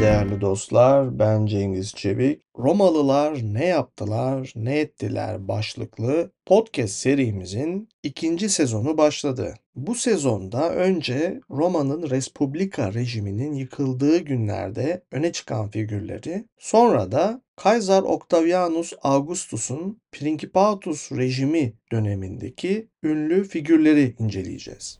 Değerli dostlar, ben Cengiz Çevik. Romalılar ne yaptılar, ne ettiler başlıklı podcast serimizin ikinci sezonu başladı. Bu sezonda önce Roma'nın Respublika rejiminin yıkıldığı günlerde öne çıkan figürleri, sonra da Kaiser Octavianus Augustus'un Principatus rejimi dönemindeki ünlü figürleri inceleyeceğiz.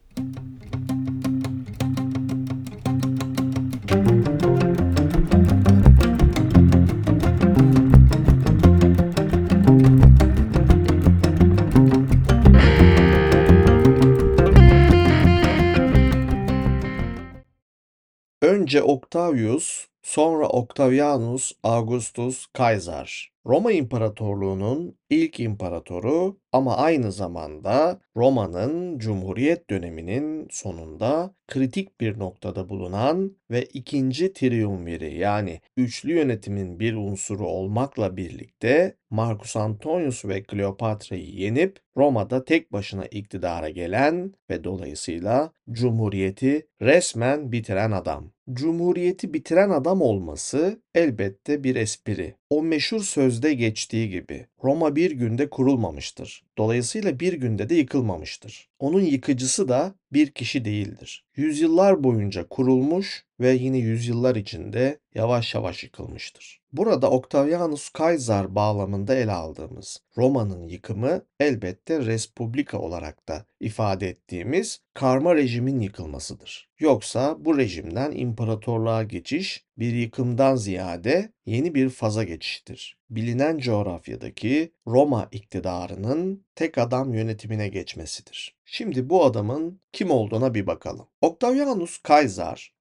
Önce Octavius, sonra Octavianus Augustus Kaysar. Roma İmparatorluğu'nun ilk imparatoru ama aynı zamanda Roma'nın Cumhuriyet döneminin sonunda kritik bir noktada bulunan ve ikinci triumviri yani üçlü yönetimin bir unsuru olmakla birlikte Marcus Antonius ve Kleopatra'yı yenip Roma'da tek başına iktidara gelen ve dolayısıyla Cumhuriyeti resmen bitiren adam. Cumhuriyeti bitiren adam olması elbette bir espri. O meşhur sözde geçtiği gibi Roma bir günde kurulmamıştır. Dolayısıyla bir günde de yıkılmamıştır. Onun yıkıcısı da bir kişi değildir. Yüzyıllar boyunca kurulmuş ve yine yüzyıllar içinde yavaş yavaş yıkılmıştır. Burada Octavianus Caesar bağlamında ele aldığımız Roma'nın yıkımı elbette Respublika olarak da ifade ettiğimiz karma rejimin yıkılmasıdır. Yoksa bu rejimden imparatorluğa geçiş bir yıkımdan ziyade yeni bir faza geçiştir. Bilinen coğrafyadaki Roma iktidarının tek adam yönetimine geçmesidir. Şimdi bu adamın kim olduğuna bir bakalım. Octavianus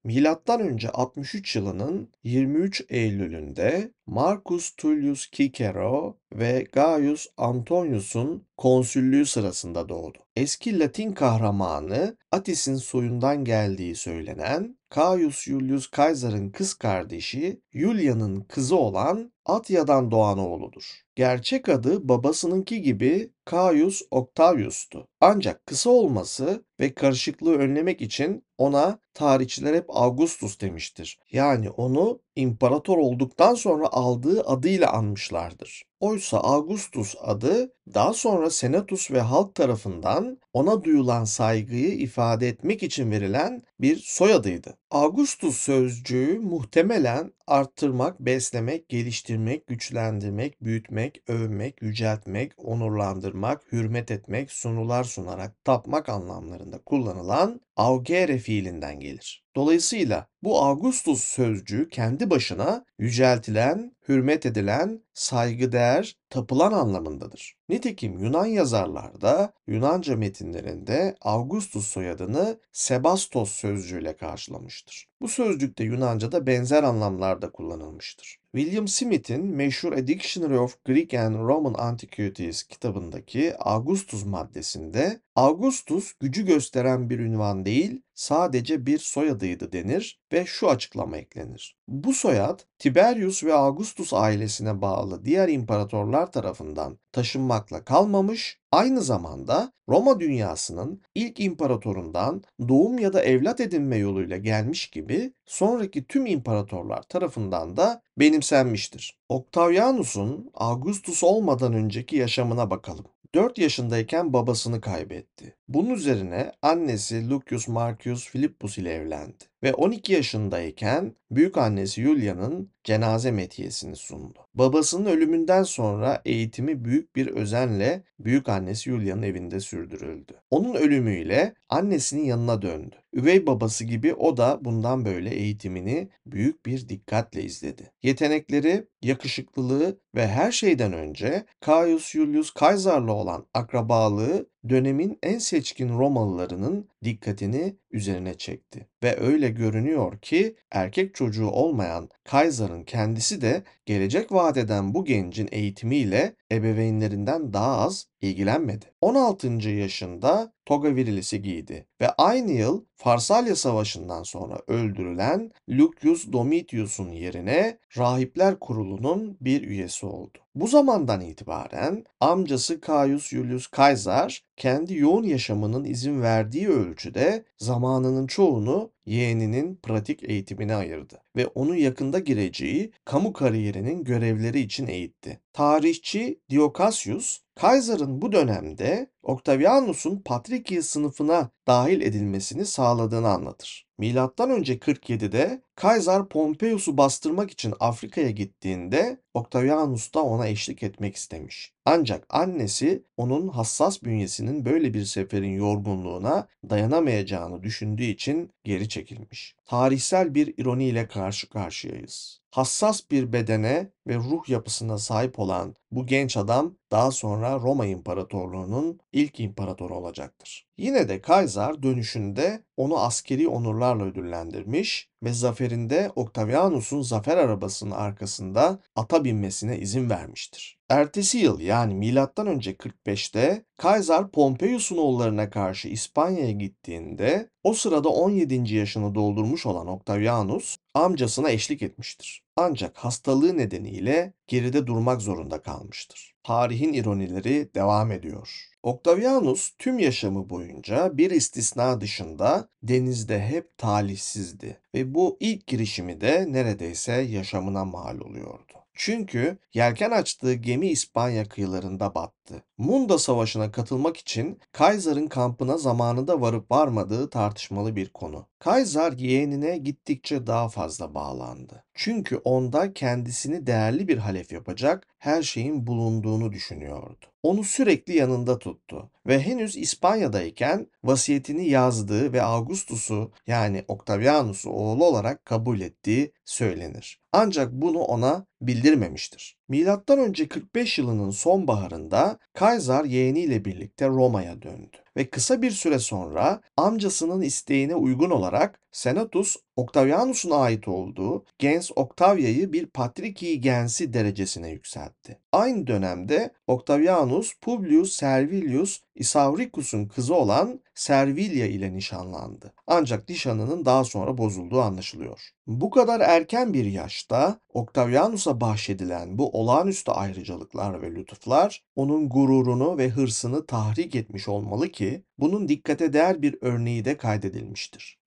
milattan önce 63 yılının 23 Eylül'ünde Marcus Tullius Cicero ve Gaius Antonius'un konsüllüğü sırasında doğdu. Eski Latin kahramanı Atis'in soyundan geldiği söylenen Caius Julius Caesar'ın kız kardeşi Julia'nın kızı olan Atya'dan doğan oğludur. Gerçek adı babasınınki gibi Caius Octavius'tu. Ancak kısa olması ve karışıklığı önlemek için ona tarihçiler hep Augustus demiştir. Yani onu imparator olduktan sonra aldığı adıyla anmışlardır. Oysa Augustus adı daha sonra Senatus ve halk tarafından ona duyulan saygıyı ifade etmek için verilen bir soyadıydı. Augustus sözcüğü muhtemelen arttırmak, beslemek, geliştirmek, güçlendirmek, büyütmek, övmek, yüceltmek, onurlandırmak, hürmet etmek, sunular sunarak tapmak anlamlarında kullanılan augere fiilinden gelir. Dolayısıyla bu Augustus sözcüğü kendi başına yüceltilen, hürmet edilen, saygıdeğer, tapılan anlamındadır. Nitekim Yunan yazarlarda, Yunanca metinlerinde Augustus soyadını Sebastos sözcüğüyle karşılamıştır. Bu sözcük de Yunanca'da benzer anlamlarda kullanılmıştır. William Smith'in meşhur A Dictionary of Greek and Roman Antiquities kitabındaki Augustus maddesinde Augustus gücü gösteren bir ünvan değil, sadece bir soyadıydı denir ve şu açıklama eklenir. Bu soyad Tiberius ve Augustus ailesine bağlı diğer imparatorlar tarafından taşınmakla kalmamış, aynı zamanda Roma dünyasının ilk imparatorundan doğum ya da evlat edinme yoluyla gelmiş gibi sonraki tüm imparatorlar tarafından da benimsenmiştir. Octavianus'un Augustus olmadan önceki yaşamına bakalım. 4 yaşındayken babasını kaybetti. Bunun üzerine annesi Lucius Marcius Philippus ile evlendi ve 12 yaşındayken büyük annesi Julia'nın cenaze metiyesini sundu. Babasının ölümünden sonra eğitimi büyük bir özenle büyük annesi Julia'nın evinde sürdürüldü. Onun ölümüyle annesinin yanına döndü. Üvey babası gibi o da bundan böyle eğitimini büyük bir dikkatle izledi. Yetenekleri, yakışıklılığı ve her şeyden önce Caius Julius Caesar'la olan akrabalığı dönemin en seçkin Romalılarının dikkatini üzerine çekti. Ve öyle görünüyor ki erkek çocuğu olmayan Kaiser'ın kendisi de gelecek vaat eden bu gencin eğitimiyle ebeveynlerinden daha az ilgilenmedi. 16. yaşında toga virilisi giydi ve aynı yıl Farsalya Savaşı'ndan sonra öldürülen Lucius Domitius'un yerine Rahipler Kurulu'nun bir üyesi oldu. Bu zamandan itibaren amcası Caius Julius Caesar kendi yoğun yaşamının izin verdiği ölçüde zamanının çoğunu yeğeninin pratik eğitimine ayırdı ve onu yakında gireceği kamu kariyerinin görevleri için eğitti. Tarihçi Diocasius, Kaiser'ın bu dönemde Octavianus'un Patrikia sınıfına dahil edilmesini sağladığını anlatır. Milattan önce 47'de Kaiser Pompeius'u bastırmak için Afrika'ya gittiğinde Octavianus da ona eşlik etmek istemiş. Ancak annesi onun hassas bünyesinin böyle bir seferin yorgunluğuna dayanamayacağını düşündüğü için geri çekilmiş. Tarihsel bir ironiyle karşı karşıyayız. Hassas bir bedene ve ruh yapısına sahip olan bu genç adam daha sonra Roma İmparatorluğu'nun ilk imparatoru olacaktır. Yine de Kaiser dönüşünde onu askeri onurlarla ödüllendirmiş ve zaferinde Octavianus'un zafer arabasının arkasında ata binmesine izin vermiştir. Ertesi yıl yani milattan önce 45'te Kaiser Pompeius'un oğullarına karşı İspanya'ya gittiğinde o sırada 17. yaşını doldurmuş olan Octavianus amcasına eşlik etmiştir. Ancak hastalığı nedeniyle geride durmak zorunda kalmıştır. Tarihin ironileri devam ediyor. Octavianus tüm yaşamı boyunca bir istisna dışında denizde hep talihsizdi ve bu ilk girişimi de neredeyse yaşamına mal oluyordu. Çünkü yelken açtığı gemi İspanya kıyılarında battı. Munda Savaşı'na katılmak için Kaiser'ın kampına zamanında varıp varmadığı tartışmalı bir konu. Kaiser yeğenine gittikçe daha fazla bağlandı. Çünkü onda kendisini değerli bir halef yapacak her şeyin bulunduğunu düşünüyordu. Onu sürekli yanında tuttu ve henüz İspanya'dayken vasiyetini yazdığı ve Augustus'u yani Octavianus'u oğlu olarak kabul ettiği söylenir. Ancak bunu ona bildirmemiştir. Milattan önce 45 yılının sonbaharında Kaiser yeğeniyle birlikte Roma'ya döndü ve kısa bir süre sonra amcasının isteğine uygun olarak Senatus Octavianus'un ait olduğu Gens Octavia'yı bir Patricii Gensi derecesine yükseltti. Aynı dönemde Octavianus Publius Servilius Isauricus'un kızı olan Servilia ile nişanlandı. Ancak nişanının daha sonra bozulduğu anlaşılıyor. Bu kadar erken bir yaşta Octavianus'a bahşedilen bu olağanüstü ayrıcalıklar ve lütuflar onun gururunu ve hırsını tahrik etmiş olmalı ki bunun dikkate değer bir örneği de kaydedilmiştir.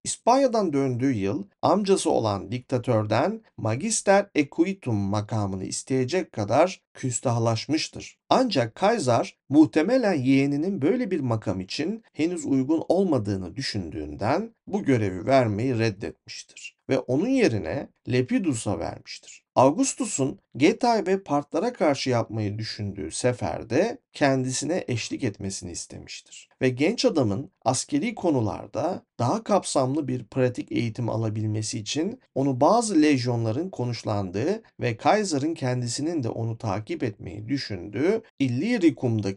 İspanya'dan döndüğü yıl amcası olan diktatörden Magister Equitum makamını isteyecek kadar küstahlaşmıştır. Ancak Kaiser muhtemelen yeğeninin böyle bir makam için henüz uygun olmadığını düşündüğünden bu görevi vermeyi reddetmiştir ve onun yerine Lepidus'a vermiştir. Augustus'un Getay ve Partlara karşı yapmayı düşündüğü seferde kendisine eşlik etmesini istemiştir. Ve genç adamın askeri konularda daha kapsamlı bir pratik eğitim alabilmesi için onu bazı lejyonların konuşlandığı ve Kaiser'ın kendisinin de onu takip etmeyi düşündüğü Illyricum'daki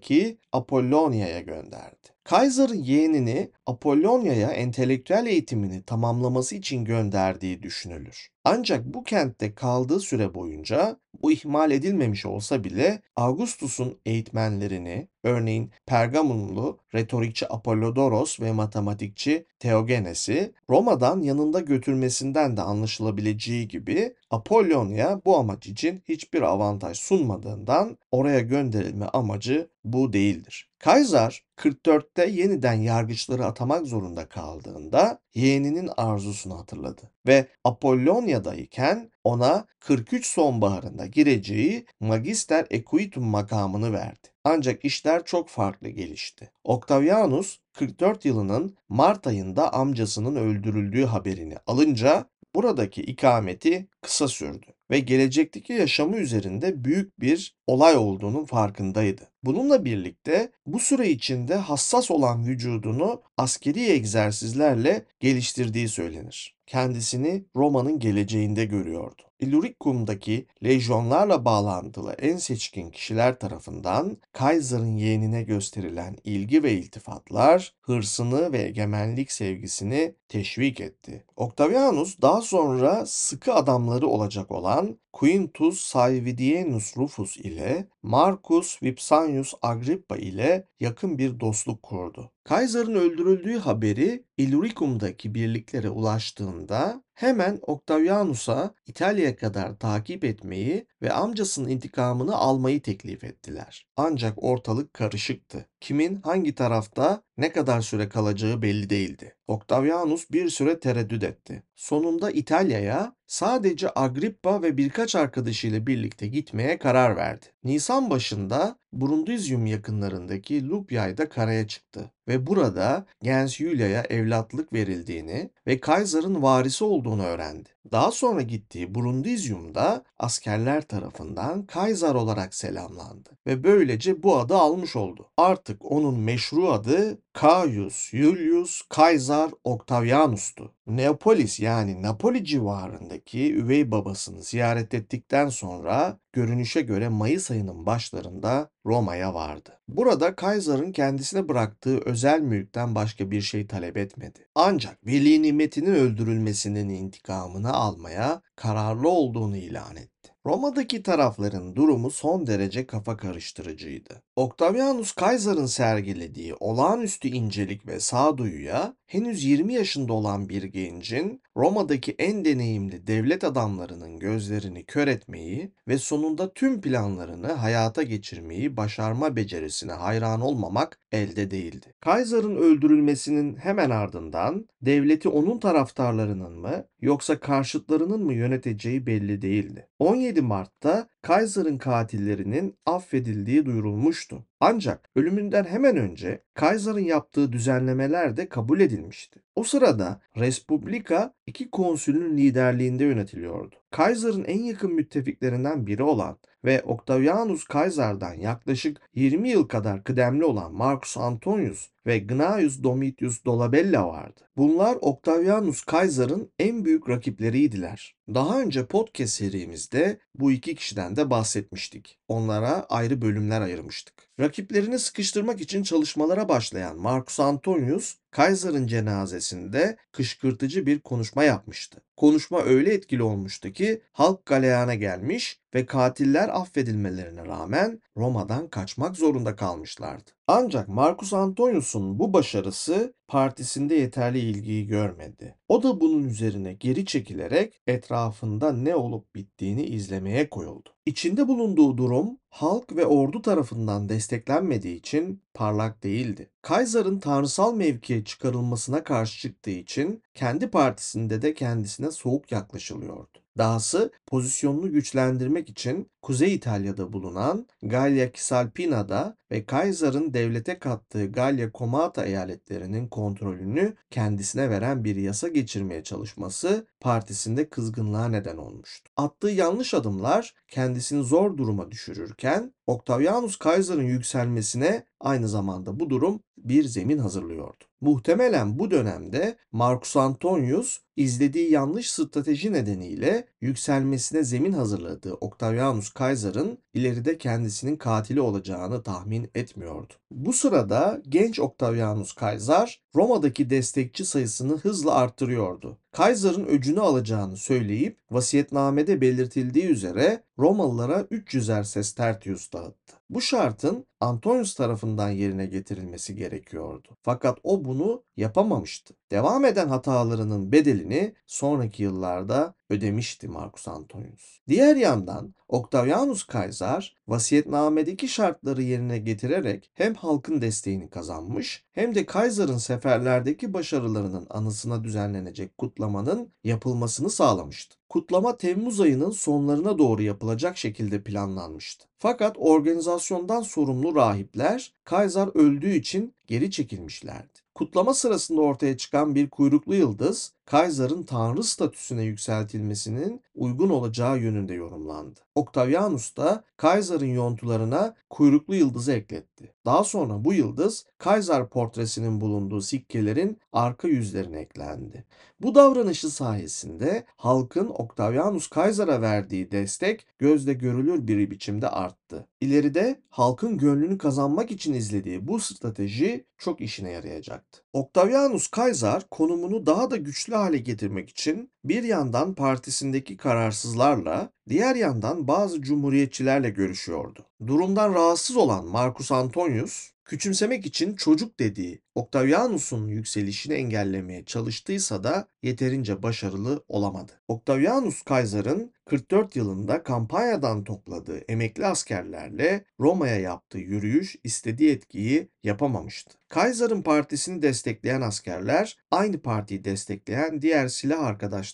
Apollonia'ya gönderdi. Kaiser'ın yeğenini Apollonia'ya entelektüel eğitimini tamamlaması için gönderdiği düşünülür. Ancak bu kentte kaldığı süre boyunca bu ihmal edilmemiş olsa bile Augustus'un eğitmenlerini, örneğin Pergamonlu retorikçi Apollodoros ve matematikçi Theogenes'i Roma'dan yanında götürmesinden de anlaşılabileceği gibi Apollonia bu amaç için hiçbir avantaj sunmadığından oraya gönderilme amacı bu değildir. Kaiser 44'te yeniden yargıçları atamak zorunda kaldığında yeğeninin arzusunu hatırladı ve Apollonia'dayken ona 43 sonbaharında gireceği Magister Equitum makamını verdi. Ancak işler çok farklı gelişti. Octavianus 44 yılının Mart ayında amcasının öldürüldüğü haberini alınca buradaki ikameti kısa sürdü ve gelecekteki yaşamı üzerinde büyük bir olay olduğunun farkındaydı. Bununla birlikte bu süre içinde hassas olan vücudunu askeri egzersizlerle geliştirdiği söylenir. Kendisini Roma'nın geleceğinde görüyordu. Illyricum'daki lejyonlarla bağlantılı en seçkin kişiler tarafından Kaiser'ın yeğenine gösterilen ilgi ve iltifatlar hırsını ve egemenlik sevgisini teşvik etti. Octavianus daha sonra sıkı adamları olacak olan Quintus Salvidienus Rufus ile Marcus Vipsanius Agrippa ile yakın bir dostluk kurdu. Kaysar'ın öldürüldüğü haberi Illyricum'daki birliklere ulaştığında hemen Octavianus'a İtalya'ya kadar takip etmeyi ve amcasının intikamını almayı teklif ettiler. Ancak ortalık karışıktı. Kimin hangi tarafta ne kadar süre kalacağı belli değildi. Octavianus bir süre tereddüt etti. Sonunda İtalya'ya sadece Agrippa ve birkaç arkadaşıyla birlikte gitmeye karar verdi. Nisan başında Brundusium yakınlarındaki Lupya'da karaya çıktı ve burada Gens Julia'ya evlatlık verildiğini ve Kaiser'ın varisi olduğunu öğrendi. Daha sonra gittiği Brundusium'da askerler tarafından Kaiser olarak selamlandı ve böylece bu adı almış oldu. Artık onun meşru adı Caius Julius Caesar Octavianus'tu. Neapolis yani Napoli civarındaki üvey babasını ziyaret ettikten sonra görünüşe göre Mayıs ayının başlarında Roma'ya vardı. Burada Kaiser'ın kendisine bıraktığı özel mülkten başka bir şey talep etmedi. Ancak veli nimetinin öldürülmesinin intikamını almaya kararlı olduğunu ilan etti. Roma'daki tarafların durumu son derece kafa karıştırıcıydı. Octavianus Caesar'ın sergilediği olağanüstü incelik ve sağduyuya henüz 20 yaşında olan bir gencin Roma'daki en deneyimli devlet adamlarının gözlerini kör etmeyi ve sonunda tüm planlarını hayata geçirmeyi başarma becerisine hayran olmamak elde değildi. Kaiser'ın öldürülmesinin hemen ardından devleti onun taraftarlarının mı yoksa karşıtlarının mı yöneteceği belli değildi. 17 Mart'ta Kaiser'ın katillerinin affedildiği duyurulmuştu. что Ancak ölümünden hemen önce Kaiser'ın yaptığı düzenlemeler de kabul edilmişti. O sırada Respublika iki konsülün liderliğinde yönetiliyordu. Kaiser'ın en yakın müttefiklerinden biri olan ve Octavianus Caesar'dan yaklaşık 20 yıl kadar kıdemli olan Marcus Antonius ve Gnaeus Domitius Dolabella vardı. Bunlar Octavianus Caesar'ın en büyük rakipleriydiler. Daha önce podcast serimizde bu iki kişiden de bahsetmiştik. Onlara ayrı bölümler ayırmıştık. Rakiplerini sıkıştırmak için çalışmalara başlayan Marcus Antonius, Kaiser'ın cenazesinde kışkırtıcı bir konuşma yapmıştı. Konuşma öyle etkili olmuştu ki halk galeyana gelmiş ve katiller affedilmelerine rağmen Roma'dan kaçmak zorunda kalmışlardı. Ancak Marcus Antonius'un bu başarısı partisinde yeterli ilgiyi görmedi. O da bunun üzerine geri çekilerek etrafında ne olup bittiğini izlemeye koyuldu. İçinde bulunduğu durum halk ve ordu tarafından desteklenmediği için parlak değildi. Kaiser'ın tanrısal mevkiye çıkarılmasına karşı çıktığı için kendi partisinde de kendisine soğuk yaklaşılıyordu. Dahası pozisyonunu güçlendirmek için Kuzey İtalya'da bulunan Gallia Cisalpina'da ve Kaiser'ın devlete kattığı Gallia Comata eyaletlerinin kontrolünü kendisine veren bir yasa geçirmeye çalışması partisinde kızgınlığa neden olmuştu. Attığı yanlış adımlar kendisini zor duruma düşürürken Octavianus Kaiser'ın yükselmesine aynı zamanda bu durum bir zemin hazırlıyordu. Muhtemelen bu dönemde Marcus Antonius izlediği yanlış strateji nedeniyle yükselmesine zemin hazırladığı Octavianus Caesar'ın ileride kendisinin katili olacağını tahmin etmiyordu. Bu sırada genç Octavianus Caesar Roma'daki destekçi sayısını hızla arttırıyordu. Kaiser'ın öcünü alacağını söyleyip vasiyetnamede belirtildiği üzere Romalılara 300'er sestertius dağıttı. Bu şartın Antonius tarafından yerine getirilmesi gerekiyordu. Fakat o bunu yapamamıştı. Devam eden hatalarının bedelini sonraki yıllarda ödemişti Marcus Antonius. Diğer yandan Octavianus Caesar vasiyetnamedeki şartları yerine getirerek hem halkın desteğini kazanmış hem de Kaiser'ın seferlerdeki başarılarının anısına düzenlenecek kutlamanın yapılmasını sağlamıştı. Kutlama Temmuz ayının sonlarına doğru yapılacak şekilde planlanmıştı. Fakat organizasyondan sorumlu rahipler Kaiser öldüğü için geri çekilmişlerdi. Kutlama sırasında ortaya çıkan bir kuyruklu yıldız, Kaiser'ın tanrı statüsüne yükseltilmesinin uygun olacağı yönünde yorumlandı. Octavianus da Kaiser'ın yontularına kuyruklu yıldızı ekletti. Daha sonra bu yıldız Kaiser portresinin bulunduğu sikkelerin arka yüzlerine eklendi. Bu davranışı sayesinde halkın Octavianus Kaiser'a verdiği destek gözle görülür bir biçimde arttı. İleride halkın gönlünü kazanmak için izlediği bu strateji çok işine yarayacaktı. Octavianus Kaiser konumunu daha da güçlü hale getirmek için bir yandan partisindeki kararsızlarla, diğer yandan bazı cumhuriyetçilerle görüşüyordu. Durumdan rahatsız olan Marcus Antonius, küçümsemek için çocuk dediği Octavianus'un yükselişini engellemeye çalıştıysa da yeterince başarılı olamadı. Octavianus Kaiser'ın 44 yılında kampanyadan topladığı emekli askerlerle Roma'ya yaptığı yürüyüş istediği etkiyi yapamamıştı. Kaiser'ın partisini destekleyen askerler aynı partiyi destekleyen diğer silah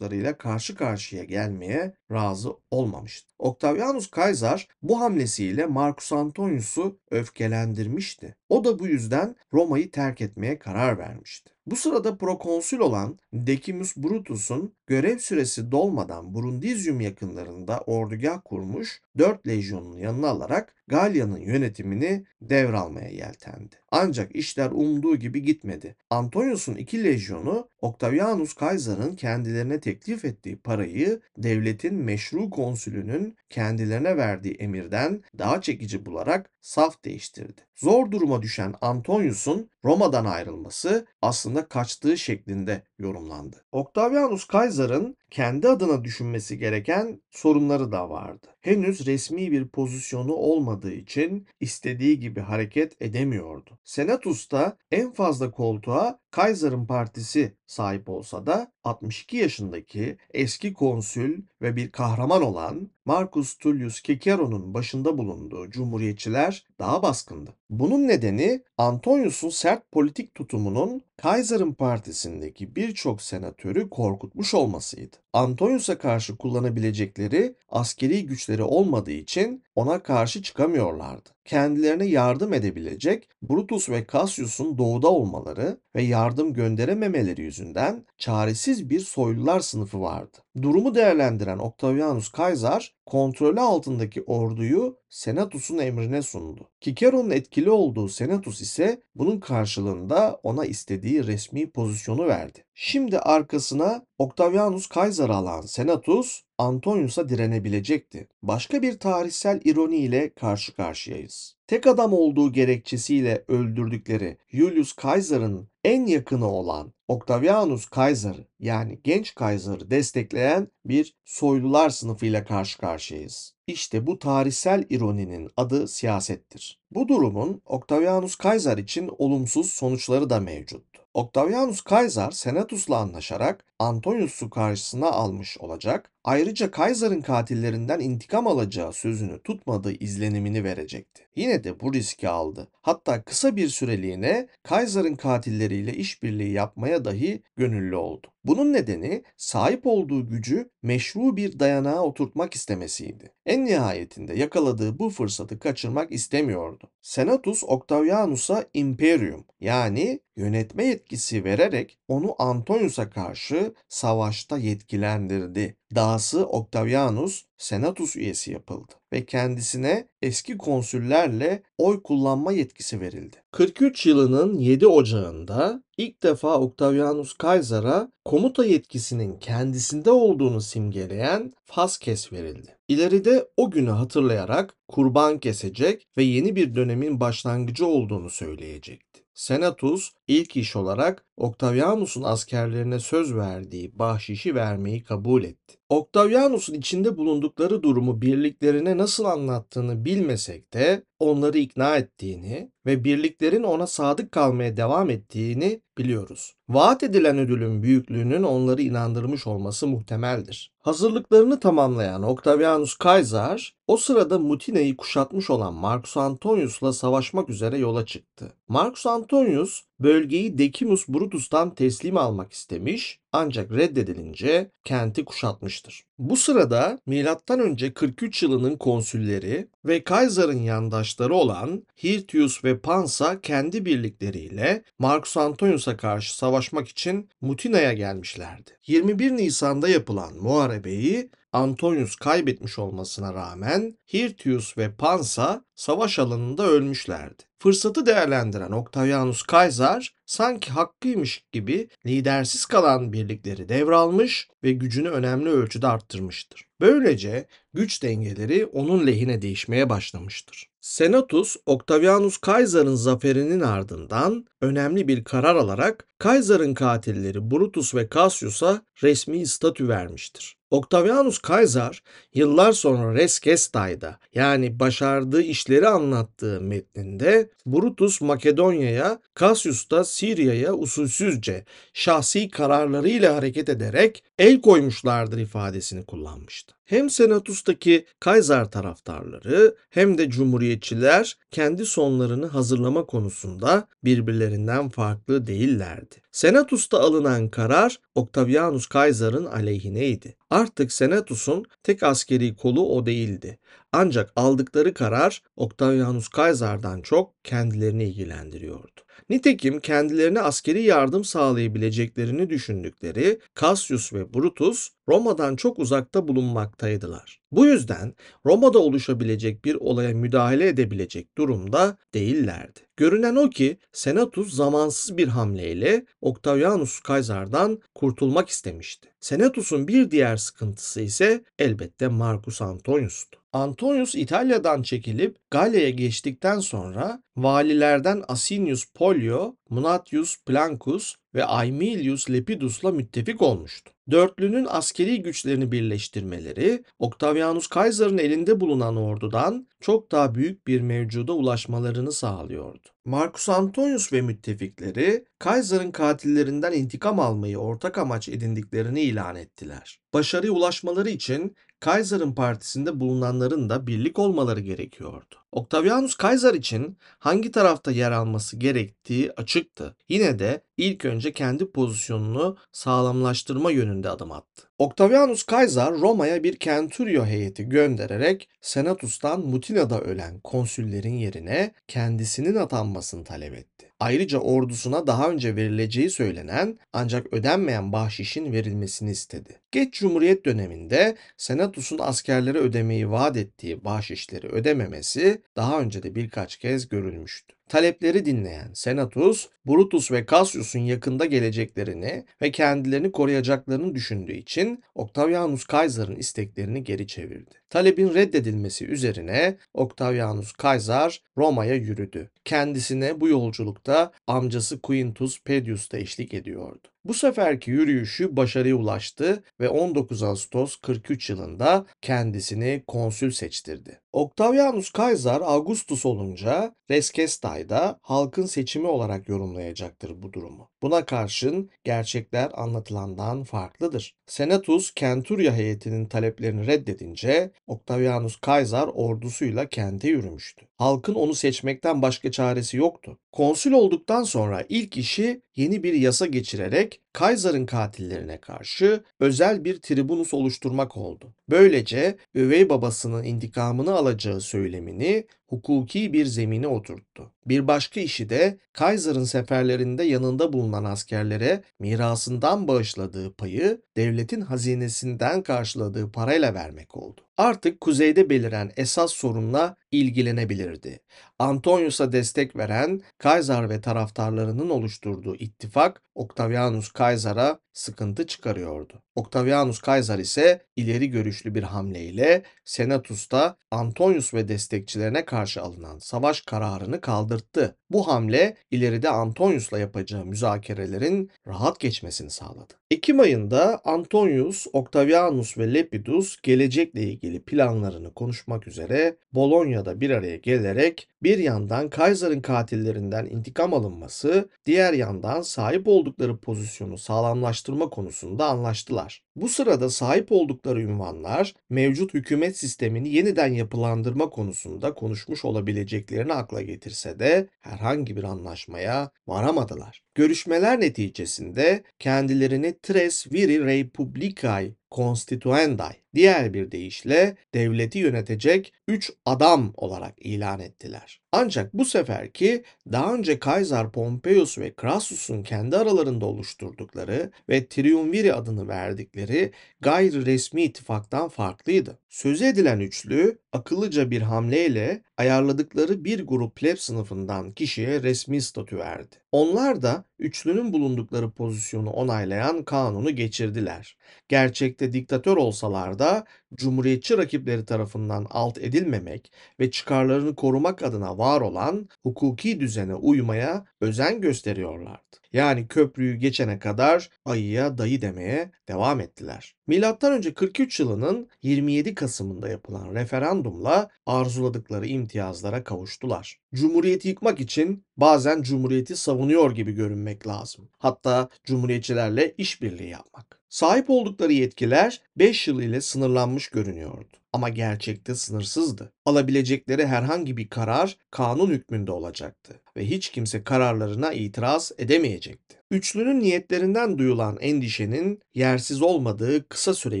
arkadaşlarıyla karşı karşıya gelmeye razı olmamıştı. Octavianus Kaiser bu hamlesiyle Marcus Antonius'u öfkelendirmişti. O da bu yüzden Roma'yı terk etmeye karar vermişti. Bu sırada prokonsül olan Decimus Brutus'un görev süresi dolmadan Brundizium yakınlarında ordugah kurmuş 4 lejyonunu yanına alarak Galya'nın yönetimini devralmaya yeltendi. Ancak işler umduğu gibi gitmedi. Antonius'un iki lejyonu Octavianus Kaiser'ın kendilerine teklif ettiği parayı devletin meşru konsülünün kendilerine verdiği emirden daha çekici bularak saf değiştirdi. Zor duruma düşen Antonius'un Roma'dan ayrılması aslında kaçtığı şeklinde yorumlandı. Octavianus Kaiser'ın kendi adına düşünmesi gereken sorunları da vardı. Henüz resmi bir pozisyonu olmadığı için istediği gibi hareket edemiyordu. Senatus'ta en fazla koltuğa Kaiser'ın partisi sahip olsa da 62 yaşındaki eski konsül ve bir kahraman olan Marcus Tullius Cicero'nun başında bulunduğu cumhuriyetçiler daha baskındı. Bunun nedeni Antonius'un sert politik tutumunun Kaiser'ın partisindeki birçok senatörü korkutmuş olmasıydı. Antonius'a karşı kullanabilecekleri askeri güçleri olmadığı için ona karşı çıkamıyorlardı. Kendilerine yardım edebilecek Brutus ve Cassius'un doğuda olmaları ve yardım gönderememeleri yüzünden çaresiz bir soylular sınıfı vardı. Durumu değerlendiren Octavianus Kaiser kontrolü altındaki orduyu Senatus'un emrine sundu. Cicero'nun etkili olduğu Senatus ise bunun karşılığında ona istediği resmi pozisyonu verdi. Şimdi arkasına Octavianus Kaiser'ı alan Senatus Antonius'a direnebilecekti. Başka bir tarihsel ironi ile karşı karşıyayız. Tek adam olduğu gerekçesiyle öldürdükleri Julius Caesar'ın en yakını olan Octavianus Kaiser yani genç Kaiser'ı destekleyen bir soylular sınıfıyla karşı karşıyayız. İşte bu tarihsel ironinin adı siyasettir. Bu durumun Octavianus Kaiser için olumsuz sonuçları da mevcuttu. Octavianus Kaiser Senatus'la anlaşarak Antonius'u karşısına almış olacak, ayrıca Kaiser'ın katillerinden intikam alacağı sözünü tutmadığı izlenimini verecekti. Yine de bu riski aldı. Hatta kısa bir süreliğine Kaiser'ın katilleriyle işbirliği yapmaya dahi gönüllü oldu. Bunun nedeni sahip olduğu gücü meşru bir dayanağa oturtmak istemesiydi. En nihayetinde yakaladığı bu fırsatı kaçırmak istemiyordu. Senatus Octavianus'a imperium yani yönetme yetkisi vererek onu Antonius'a karşı savaşta yetkilendirdi. Dahası Octavianus Senatus üyesi yapıldı ve kendisine eski konsüllerle oy kullanma yetkisi verildi. 43 yılının 7 Ocağı'nda ilk defa Octavianus Kaiser'a komuta yetkisinin kendisinde olduğunu simgeleyen Faskes verildi. İleride o günü hatırlayarak kurban kesecek ve yeni bir dönemin başlangıcı olduğunu söyleyecekti. Senatus ilk iş olarak Octavianus'un askerlerine söz verdiği bahşişi vermeyi kabul etti. Octavianus'un içinde bulundukları durumu birliklerine nasıl anlattığını bilmesek de onları ikna ettiğini ve birliklerin ona sadık kalmaya devam ettiğini biliyoruz. Vaat edilen ödülün büyüklüğünün onları inandırmış olması muhtemeldir. Hazırlıklarını tamamlayan Octavianus Caesar o sırada Mutina'yı kuşatmış olan Marcus Antonius'la savaşmak üzere yola çıktı. Marcus Antonius bölgeyi Decimus Brutus'tan teslim almak istemiş ancak reddedilince kenti kuşatmıştır. Bu sırada M.Ö. 43 yılının konsülleri ve Kaiser'ın yandaşları olan Hirtius ve Pansa kendi birlikleriyle Marcus Antonius'a karşı savaşmak için Mutina'ya gelmişlerdi. 21 Nisan'da yapılan muharebeyi Antonius kaybetmiş olmasına rağmen Hirtius ve Pansa savaş alanında ölmüşlerdi. Fırsatı değerlendiren Octavianus Caesar sanki hakkıymış gibi lidersiz kalan birlikleri devralmış ve gücünü önemli ölçüde arttırmıştır. Böylece güç dengeleri onun lehine değişmeye başlamıştır. Senatus, Octavianus Caesar'ın zaferinin ardından önemli bir karar alarak Caesar'ın katilleri Brutus ve Cassius'a resmi statü vermiştir. Octavianus Caesar yıllar sonra Res Gestae'da yani başardığı işleri anlattığı metninde Brutus Makedonya'ya, Cassius da Sirya'ya usulsüzce şahsi kararlarıyla hareket ederek el koymuşlardır ifadesini kullanmıştı. Hem Senatus'taki Kaiser taraftarları hem de Cumhuriyetçiler kendi sonlarını hazırlama konusunda birbirlerinden farklı değillerdi. Senatus'ta alınan karar Octavianus Caesar'ın aleyhineydi. Artık Senatus'un tek askeri kolu o değildi. Ancak aldıkları karar Octavianus Caesar'dan çok kendilerini ilgilendiriyordu. Nitekim kendilerine askeri yardım sağlayabileceklerini düşündükleri Cassius ve Brutus Roma'dan çok uzakta bulunmaktaydılar. Bu yüzden Roma'da oluşabilecek bir olaya müdahale edebilecek durumda değillerdi. Görünen o ki Senatus zamansız bir hamleyle Octavianus Caesar'dan kurtulmak istemişti. Senatus'un bir diğer sıkıntısı ise elbette Marcus Antonius'tu. Antonius İtalya'dan çekilip Galya'ya geçtikten sonra valilerden Asinius Pollio, Munatius Plancus ve Aemilius Lepidus'la müttefik olmuştu. Dörtlünün askeri güçlerini birleştirmeleri Octavianus Caesar'ın elinde bulunan ordudan çok daha büyük bir mevcuda ulaşmalarını sağlıyordu. Marcus Antonius ve müttefikleri Caesar'ın katillerinden intikam almayı ortak amaç edindiklerini ilan ettiler. Başarıya ulaşmaları için Caesar'ın partisinde bulunanların da birlik olmaları gerekiyordu. Octavianus Caesar için hangi tarafta yer alması gerektiği açıktı. Yine de ilk önce kendi pozisyonunu sağlamlaştırma yönünde adım attı. Octavianus Caesar Roma'ya bir Centurio heyeti göndererek Senatus'tan Mutina'da ölen konsüllerin yerine kendisinin atanmasını talep etti. Ayrıca ordusuna daha önce verileceği söylenen ancak ödenmeyen bahşişin verilmesini istedi. Geç Cumhuriyet döneminde Senatus'un askerlere ödemeyi vaat ettiği bahşişleri ödememesi daha önce de birkaç kez görülmüştü. Talepleri dinleyen Senatus, Brutus ve Cassius'un yakında geleceklerini ve kendilerini koruyacaklarını düşündüğü için Octavianus Caesar'ın isteklerini geri çevirdi. Talebin reddedilmesi üzerine Octavianus Caesar Roma'ya yürüdü. Kendisine bu yolculukta amcası Quintus Pedius da eşlik ediyordu. Bu seferki yürüyüşü başarıya ulaştı ve 19 Ağustos 43 yılında kendisini konsül seçtirdi. Octavianus Caesar Augustus olunca Reskestay'da halkın seçimi olarak yorumlayacaktır bu durumu. Buna karşın gerçekler anlatılandan farklıdır. Senatus Kenturya heyetinin taleplerini reddedince Octavianus Caesar ordusuyla kente yürümüştü. Halkın onu seçmekten başka çaresi yoktu. Konsül olduktan sonra ilk işi yeni bir yasa geçirerek Kaysar'ın katillerine karşı özel bir tribunus oluşturmak oldu. Böylece övey babasının intikamını alacağı söylemini hukuki bir zemine oturttu. Bir başka işi de Kaysar'ın seferlerinde yanında bulunan askerlere mirasından bağışladığı payı devletin hazinesinden karşıladığı parayla vermek oldu. Artık kuzeyde beliren esas sorunla ilgilenebilirdi. Antonius'a destek veren Kaysar ve taraftarlarının oluşturduğu ittifak Octavianus Kaysar'a sıkıntı çıkarıyordu. Octavianus Kaysar ise ileri görüşlü bir hamleyle Senatus'ta Antonius ve destekçilerine karşı alınan savaş kararını kaldırttı. Bu hamle ileride Antonius'la yapacağı müzakerelerin rahat geçmesini sağladı. Ekim ayında Antonius, Octavianus ve Lepidus gelecekle planlarını konuşmak üzere Bolonya'da bir araya gelerek bir yandan Kaiser'ın katillerinden intikam alınması, diğer yandan sahip oldukları pozisyonu sağlamlaştırma konusunda anlaştılar. Bu sırada sahip oldukları ünvanlar mevcut hükümet sistemini yeniden yapılandırma konusunda konuşmuş olabileceklerini akla getirse de herhangi bir anlaşmaya varamadılar. Görüşmeler neticesinde kendilerini Tres Viri Republicae Constituendae diğer bir deyişle devleti yönetecek üç adam olarak ilan ettiler. Ancak bu seferki daha önce Kaiser Pompeius ve Crassus'un kendi aralarında oluşturdukları ve Triumviri adını verdikleri gayri resmi ittifaktan farklıydı. Sözü edilen üçlü akıllıca bir hamleyle ayarladıkları bir grup pleb sınıfından kişiye resmi statü verdi. Onlar da üçlünün bulundukları pozisyonu onaylayan kanunu geçirdiler. Gerçekte diktatör olsalar da cumhuriyetçi rakipleri tarafından alt edilmemek ve çıkarlarını korumak adına var olan hukuki düzene uymaya özen gösteriyorlardı. Yani köprüyü geçene kadar ayıya dayı demeye devam ettiler. Milattan önce 43 yılının 27 Kasım'ında yapılan referandumla arzuladıkları imtiyazlara kavuştular. Cumhuriyeti yıkmak için bazen cumhuriyeti savunuyor gibi görünmek lazım. Hatta cumhuriyetçilerle işbirliği yapmak. Sahip oldukları yetkiler 5 yıl ile sınırlanmış görünüyordu. Ama gerçekte sınırsızdı. Alabilecekleri herhangi bir karar kanun hükmünde olacaktı ve hiç kimse kararlarına itiraz edemeyecekti. Üçlünün niyetlerinden duyulan endişenin yersiz olmadığı kısa süre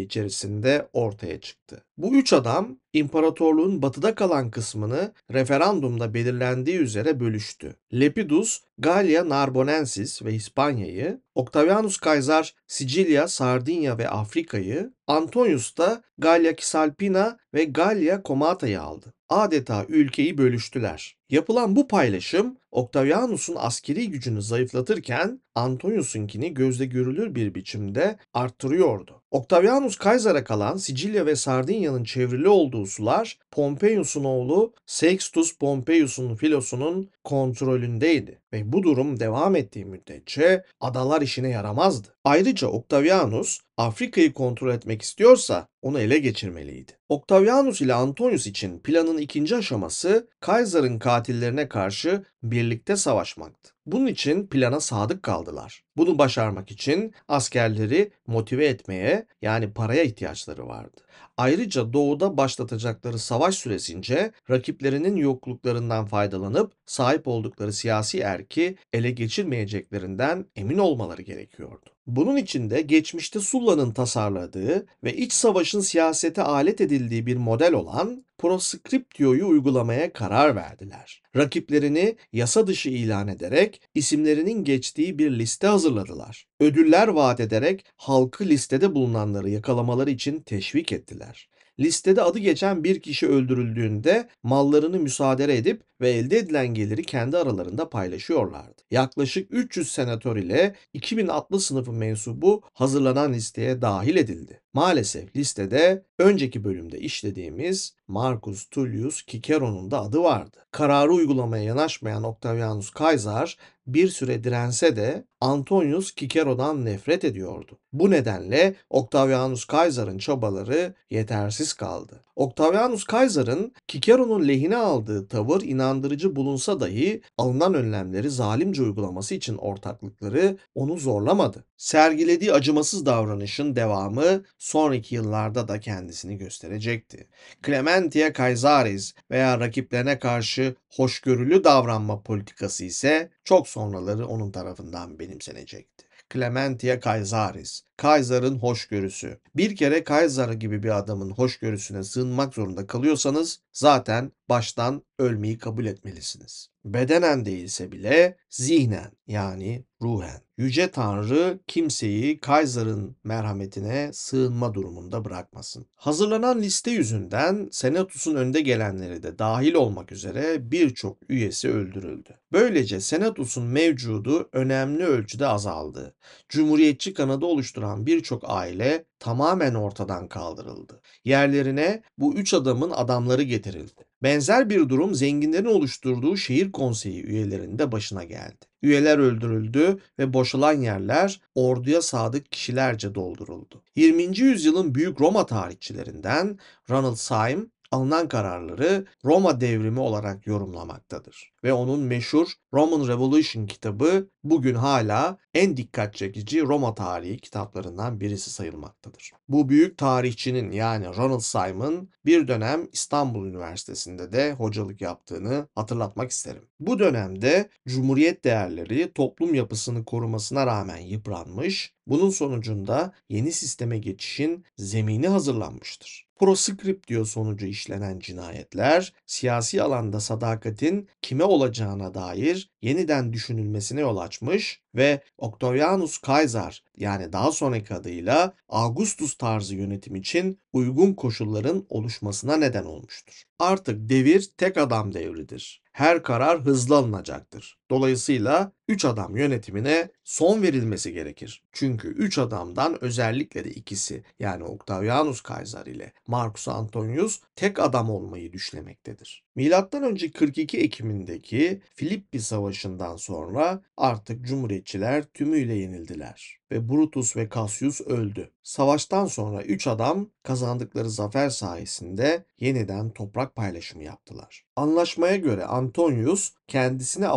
içerisinde ortaya çıktı. Bu üç adam imparatorluğun batıda kalan kısmını referandumda belirlendiği üzere bölüştü. Lepidus, Gallia Narbonensis ve İspanya'yı, Octavianus Kaysar Sicilya, Sardinya ve Afrika'yı, Antonius da Gallia Cisalpina ve Gallia Comata'yı aldı. Adeta ülkeyi bölüştüler. Yapılan bu paylaşım Octavianus'un askeri gücünü zayıflatırken Antonius'unkini gözle görülür bir biçimde arttırıyordu. Octavianus Kaysar'a kalan Sicilya ve Sardinya'nın çevrili olduğu sular Pompeius'un oğlu Sextus Pompeius'un filosunun kontrolündeydi ve bu durum devam ettiği müddetçe adalar işine yaramazdı. Ayrıca Octavianus Afrika'yı kontrol etmek istiyorsa onu ele geçirmeliydi. Octavianus ile Antonius için planın ikinci aşaması Kaysar'ın katillerine karşı birlikte savaşmaktı. Bunun için plana sadık kaldılar. Bunu başarmak için askerleri motive etmeye yani paraya ihtiyaçları vardı. Ayrıca doğuda başlatacakları savaş süresince rakiplerinin yokluklarından faydalanıp sahip oldukları siyasi erki ele geçirmeyeceklerinden emin olmaları gerekiyordu. Bunun için de geçmişte Sulla'nın tasarladığı ve iç savaşın siyasete alet edildiği bir model olan proskriptiyoyu uygulamaya karar verdiler. Rakiplerini yasa dışı ilan ederek isimlerinin geçtiği bir liste hazırladılar. Ödüller vaat ederek halkı listede bulunanları yakalamaları için teşvik ettiler. Listede adı geçen bir kişi öldürüldüğünde mallarını müsaade edip ve elde edilen geliri kendi aralarında paylaşıyorlardı. Yaklaşık 300 senatör ile 2000 atlı sınıfı mensubu hazırlanan listeye dahil edildi. Maalesef listede önceki bölümde işlediğimiz Marcus Tullius Cicero'nun da adı vardı. Kararı uygulamaya yanaşmayan Octavianus Caesar bir süre dirense de Antonius Cicero'dan nefret ediyordu. Bu nedenle Octavianus Caesar'ın çabaları yetersiz kaldı. Octavianus Caesar'ın Cicero'nun lehine aldığı tavır inandırıcı bulunsa dahi alınan önlemleri zalimce uygulaması için ortaklıkları onu zorlamadı. Sergilediği acımasız davranışın devamı sonraki yıllarda da kendisini gösterecekti. Clementia Caesaris veya rakiplerine karşı hoşgörülü davranma politikası ise çok sonraları onun tarafından benimsenecekti. Clementia Caesaris, Kaysar'ın hoşgörüsü. Bir kere Kaysar gibi bir adamın hoşgörüsüne sığınmak zorunda kalıyorsanız zaten baştan ölmeyi kabul etmelisiniz. Bedenen değilse bile zihnen yani ruhen. Yüce Tanrı kimseyi Kaysar'ın merhametine sığınma durumunda bırakmasın. Hazırlanan liste yüzünden Senatus'un önde gelenleri de dahil olmak üzere birçok üyesi öldürüldü. Böylece Senatus'un mevcudu önemli ölçüde azaldı. Cumhuriyetçi kanadı oluşturan birçok aile tamamen ortadan kaldırıldı. Yerlerine bu üç adamın adamları getirildi. Benzer bir durum zenginlerin oluşturduğu şehir konseyi üyelerinde başına geldi. Üyeler öldürüldü ve boşalan yerler orduya sadık kişilerce dolduruldu. 20. yüzyılın büyük Roma tarihçilerinden Ronald Syme alınan kararları Roma devrimi olarak yorumlamaktadır. Ve onun meşhur Roman Revolution kitabı bugün hala en dikkat çekici Roma tarihi kitaplarından birisi sayılmaktadır. Bu büyük tarihçinin yani Ronald Simon bir dönem İstanbul Üniversitesi'nde de hocalık yaptığını hatırlatmak isterim. Bu dönemde Cumhuriyet değerleri toplum yapısını korumasına rağmen yıpranmış, bunun sonucunda yeni sisteme geçişin zemini hazırlanmıştır. Proscriptio sonucu işlenen cinayetler, siyasi alanda sadakatin kime olacağına dair yeniden düşünülmesine yol açmış ve Octavianus Caesar yani daha sonraki adıyla Augustus tarzı yönetim için uygun koşulların oluşmasına neden olmuştur. Artık devir tek adam devridir. Her karar hızlı alınacaktır. Dolayısıyla 3 adam yönetimine son verilmesi gerekir. Çünkü 3 adamdan özellikle de ikisi yani Octavianus Caesar ile Marcus Antonius tek adam olmayı düşlemektedir. Milattan önce 42 Ekim'indeki Filippi Savaşı'ndan sonra artık Cumhuriyetçiler tümüyle yenildiler ve Brutus ve Cassius öldü. Savaştan sonra 3 adam kazandıkları zafer sayesinde yeniden toprak paylaşımı yaptılar. Anlaşmaya göre Antonius kendisini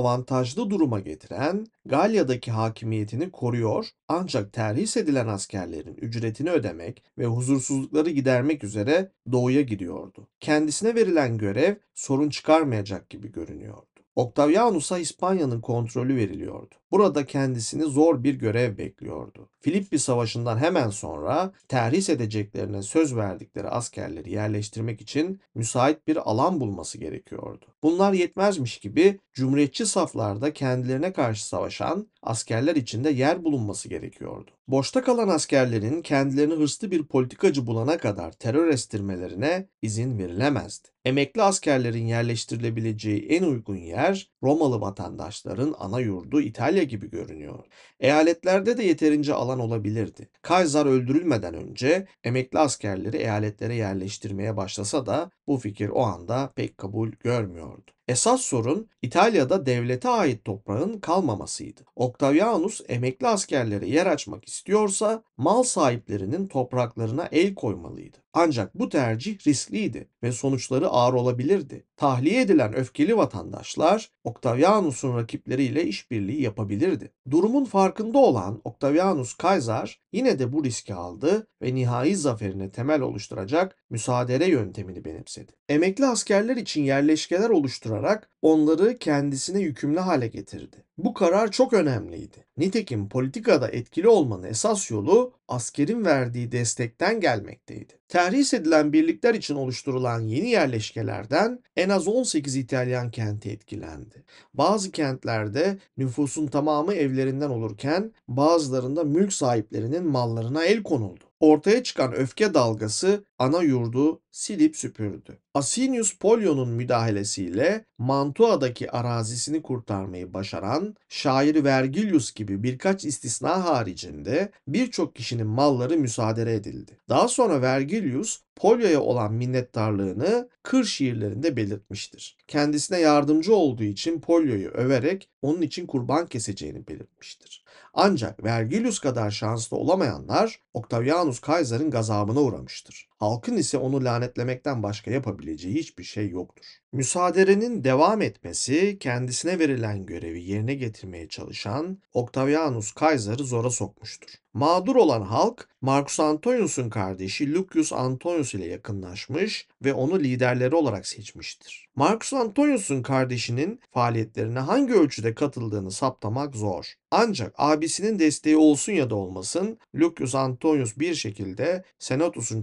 avantajlı duruma getiren Galya'daki hakimiyetini koruyor ancak terhis edilen askerlerin ücretini ödemek ve huzursuzlukları gidermek üzere doğuya gidiyordu. Kendisine verilen görev sorun çıkarmayacak gibi görünüyordu. Octavianus'a İspanya'nın kontrolü veriliyordu. Burada kendisini zor bir görev bekliyordu. Filippi Savaşı'ndan hemen sonra terhis edeceklerine söz verdikleri askerleri yerleştirmek için müsait bir alan bulması gerekiyordu. Bunlar yetmezmiş gibi cumhuriyetçi saflarda kendilerine karşı savaşan askerler için de yer bulunması gerekiyordu. Boşta kalan askerlerin kendilerini hırslı bir politikacı bulana kadar terör estirmelerine izin verilemezdi. Emekli askerlerin yerleştirilebileceği en uygun yer Romalı vatandaşların ana yurdu İtalya gibi görünüyor. Eyaletlerde de yeterince alan olabilirdi. Kaiser öldürülmeden önce emekli askerleri eyaletlere yerleştirmeye başlasa da bu fikir o anda pek kabul görmüyordu. Esas sorun İtalya'da devlete ait toprağın kalmamasıydı. Octavianus emekli askerlere yer açmak istiyorsa mal sahiplerinin topraklarına el koymalıydı. Ancak bu tercih riskliydi ve sonuçları ağır olabilirdi. Tahliye edilen öfkeli vatandaşlar Octavianus'un rakipleriyle işbirliği yapabilirdi. Durumun farkında olan Octavianus Caesar yine de bu riski aldı ve nihai zaferine temel oluşturacak müsaadele yöntemini benimsedi. Emekli askerler için yerleşkeler oluşturarak onları kendisine yükümlü hale getirdi. Bu karar çok önemliydi. Nitekim politikada etkili olmanın esas yolu askerin verdiği destekten gelmekteydi. Terhis edilen birlikler için oluşturulan yeni yerleşkelerden en az 18 İtalyan kenti etkilendi. Bazı kentlerde nüfusun tamamı evlerinden olurken bazılarında mülk sahiplerinin mallarına el konuldu. Ortaya çıkan öfke dalgası ana yurdu silip süpürdü. Asinius Polio'nun müdahalesiyle Mantua'daki arazisini kurtarmayı başaran şair Vergilius gibi birkaç istisna haricinde birçok kişinin malları müsaade edildi. Daha sonra Vergilius Polio'ya olan minnettarlığını kır şiirlerinde belirtmiştir. Kendisine yardımcı olduğu için Polio'yu överek onun için kurban keseceğini belirtmiştir. Ancak Vergilius kadar şanslı olamayanlar Octavianus Caesar'ın gazabına uğramıştır. Halkın ise onu lanetlemekten başka yapabileceği hiçbir şey yoktur. Müsaaderenin devam etmesi kendisine verilen görevi yerine getirmeye çalışan Octavianus Caesar'ı zora sokmuştur. Mağdur olan halk Marcus Antonius'un kardeşi Lucius Antonius ile yakınlaşmış ve onu liderleri olarak seçmiştir. Marcus Antonius'un kardeşinin faaliyetlerine hangi ölçüde katıldığını saptamak zor. Ancak abisinin desteği olsun ya da olmasın Lucius Antonius bir şekilde Senatus'un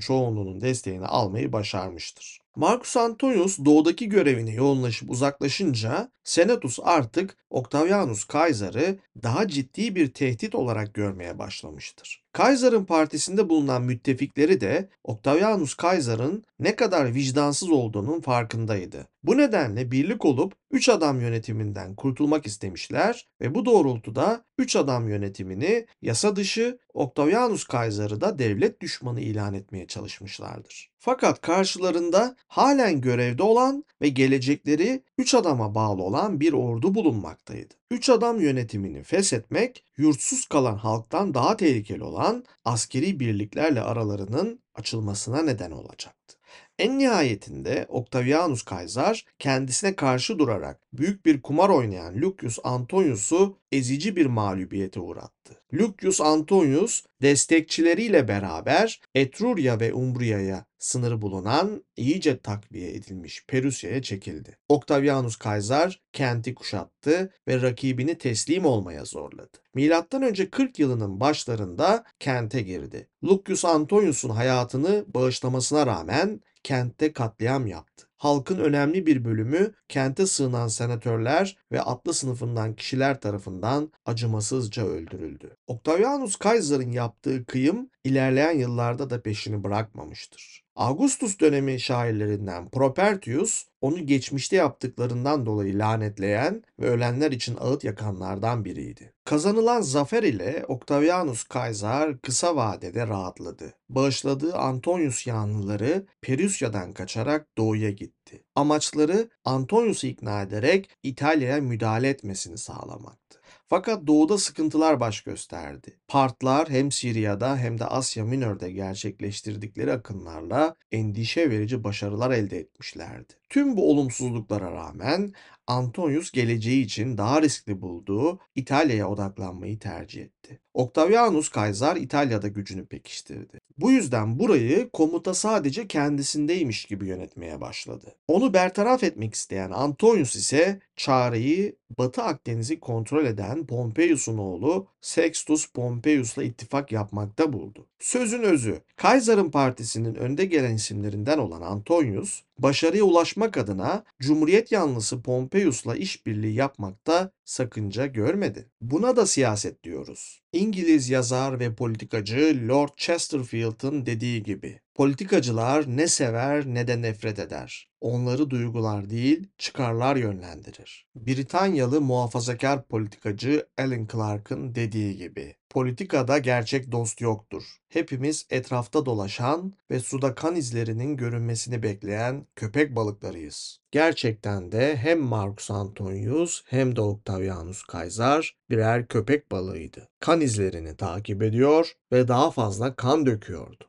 çoğunluğunun desteğini almayı başarmıştır. Marcus Antonius doğudaki görevine yoğunlaşıp uzaklaşınca Senatus artık Octavianus Caesar'ı daha ciddi bir tehdit olarak görmeye başlamıştır. Caesar'ın partisinde bulunan müttefikleri de Octavianus Caesar'ın ne kadar vicdansız olduğunun farkındaydı. Bu nedenle birlik olup 3 adam yönetiminden kurtulmak istemişler ve bu doğrultuda 3 adam yönetimini yasa dışı Octavianus Caesar'ı da devlet düşmanı ilan etmeye çalışmışlardır. Fakat karşılarında halen görevde olan ve gelecekleri 3 adama bağlı olan bir ordu bulunmaktaydı. 3 adam yönetimini feshetmek, yurtsuz kalan halktan daha tehlikeli olan askeri birliklerle aralarının açılmasına neden olacaktı. En nihayetinde Octavianus Kaysar kendisine karşı durarak büyük bir kumar oynayan Lucius Antonius'u ezici bir mağlubiyete uğrattı. Lucius Antonius destekçileriyle beraber Etrurya ve Umbria'ya sınırı bulunan iyice takviye edilmiş Perusya'ya çekildi. Octavianus Kaysar kenti kuşattı ve rakibini teslim olmaya zorladı. Milattan önce 40 yılının başlarında kente girdi. Lucius Antonius'un hayatını bağışlamasına rağmen kentte katliam yaptı. Halkın önemli bir bölümü kente sığınan senatörler ve atlı sınıfından kişiler tarafından acımasızca öldürüldü. Octavianus Kaysar'ın yaptığı kıyım ilerleyen yıllarda da peşini bırakmamıştır. Augustus dönemi şairlerinden Propertius onu geçmişte yaptıklarından dolayı lanetleyen ve ölenler için ağıt yakanlardan biriydi. Kazanılan zafer ile Octavianus Kaysar kısa vadede rahatladı. Bağışladığı Antonius yanlıları Perusya'dan kaçarak doğuya gitti. Amaçları Antonius'u ikna ederek İtalya'ya müdahale etmesini sağlamaktı. Fakat doğuda sıkıntılar baş gösterdi. Partlar hem Sirya'da hem de Asya Minör'de gerçekleştirdikleri akınlarla endişe verici başarılar elde etmişlerdi. Tüm bu olumsuzluklara rağmen Antonius geleceği için daha riskli bulduğu İtalya'ya odaklanmayı tercih etti. Octavianus Kaysar İtalya'da gücünü pekiştirdi. Bu yüzden burayı komuta sadece kendisindeymiş gibi yönetmeye başladı. Onu bertaraf etmek isteyen Antonius ise çareyi Batı Akdeniz'i kontrol eden Pompeius'un oğlu Sextus Pompeius'la ittifak yapmakta buldu. Sözün özü, Kaysar'ın partisinin önde gelen isimlerinden olan Antonius, başarıya ulaşmak adına Cumhuriyet yanlısı Pompeius'la işbirliği yapmakta sakınca görmedi. Buna da siyaset diyoruz. İngiliz yazar ve politikacı Lord Chesterfield'ın dediği gibi, politikacılar ne sever ne de nefret eder. Onları duygular değil, çıkarlar yönlendirir. Britanyalı muhafazakar politikacı Alan Clark'ın dediği gibi, politikada gerçek dost yoktur. Hepimiz etrafta dolaşan ve suda kan izlerinin görünmesini bekleyen köpek balıklarıyız. Gerçekten de hem Marcus Antonius hem de Octavianus Kaysar birer köpek balığıydı. Kan izlerini takip ediyor ve daha fazla kan döküyordu.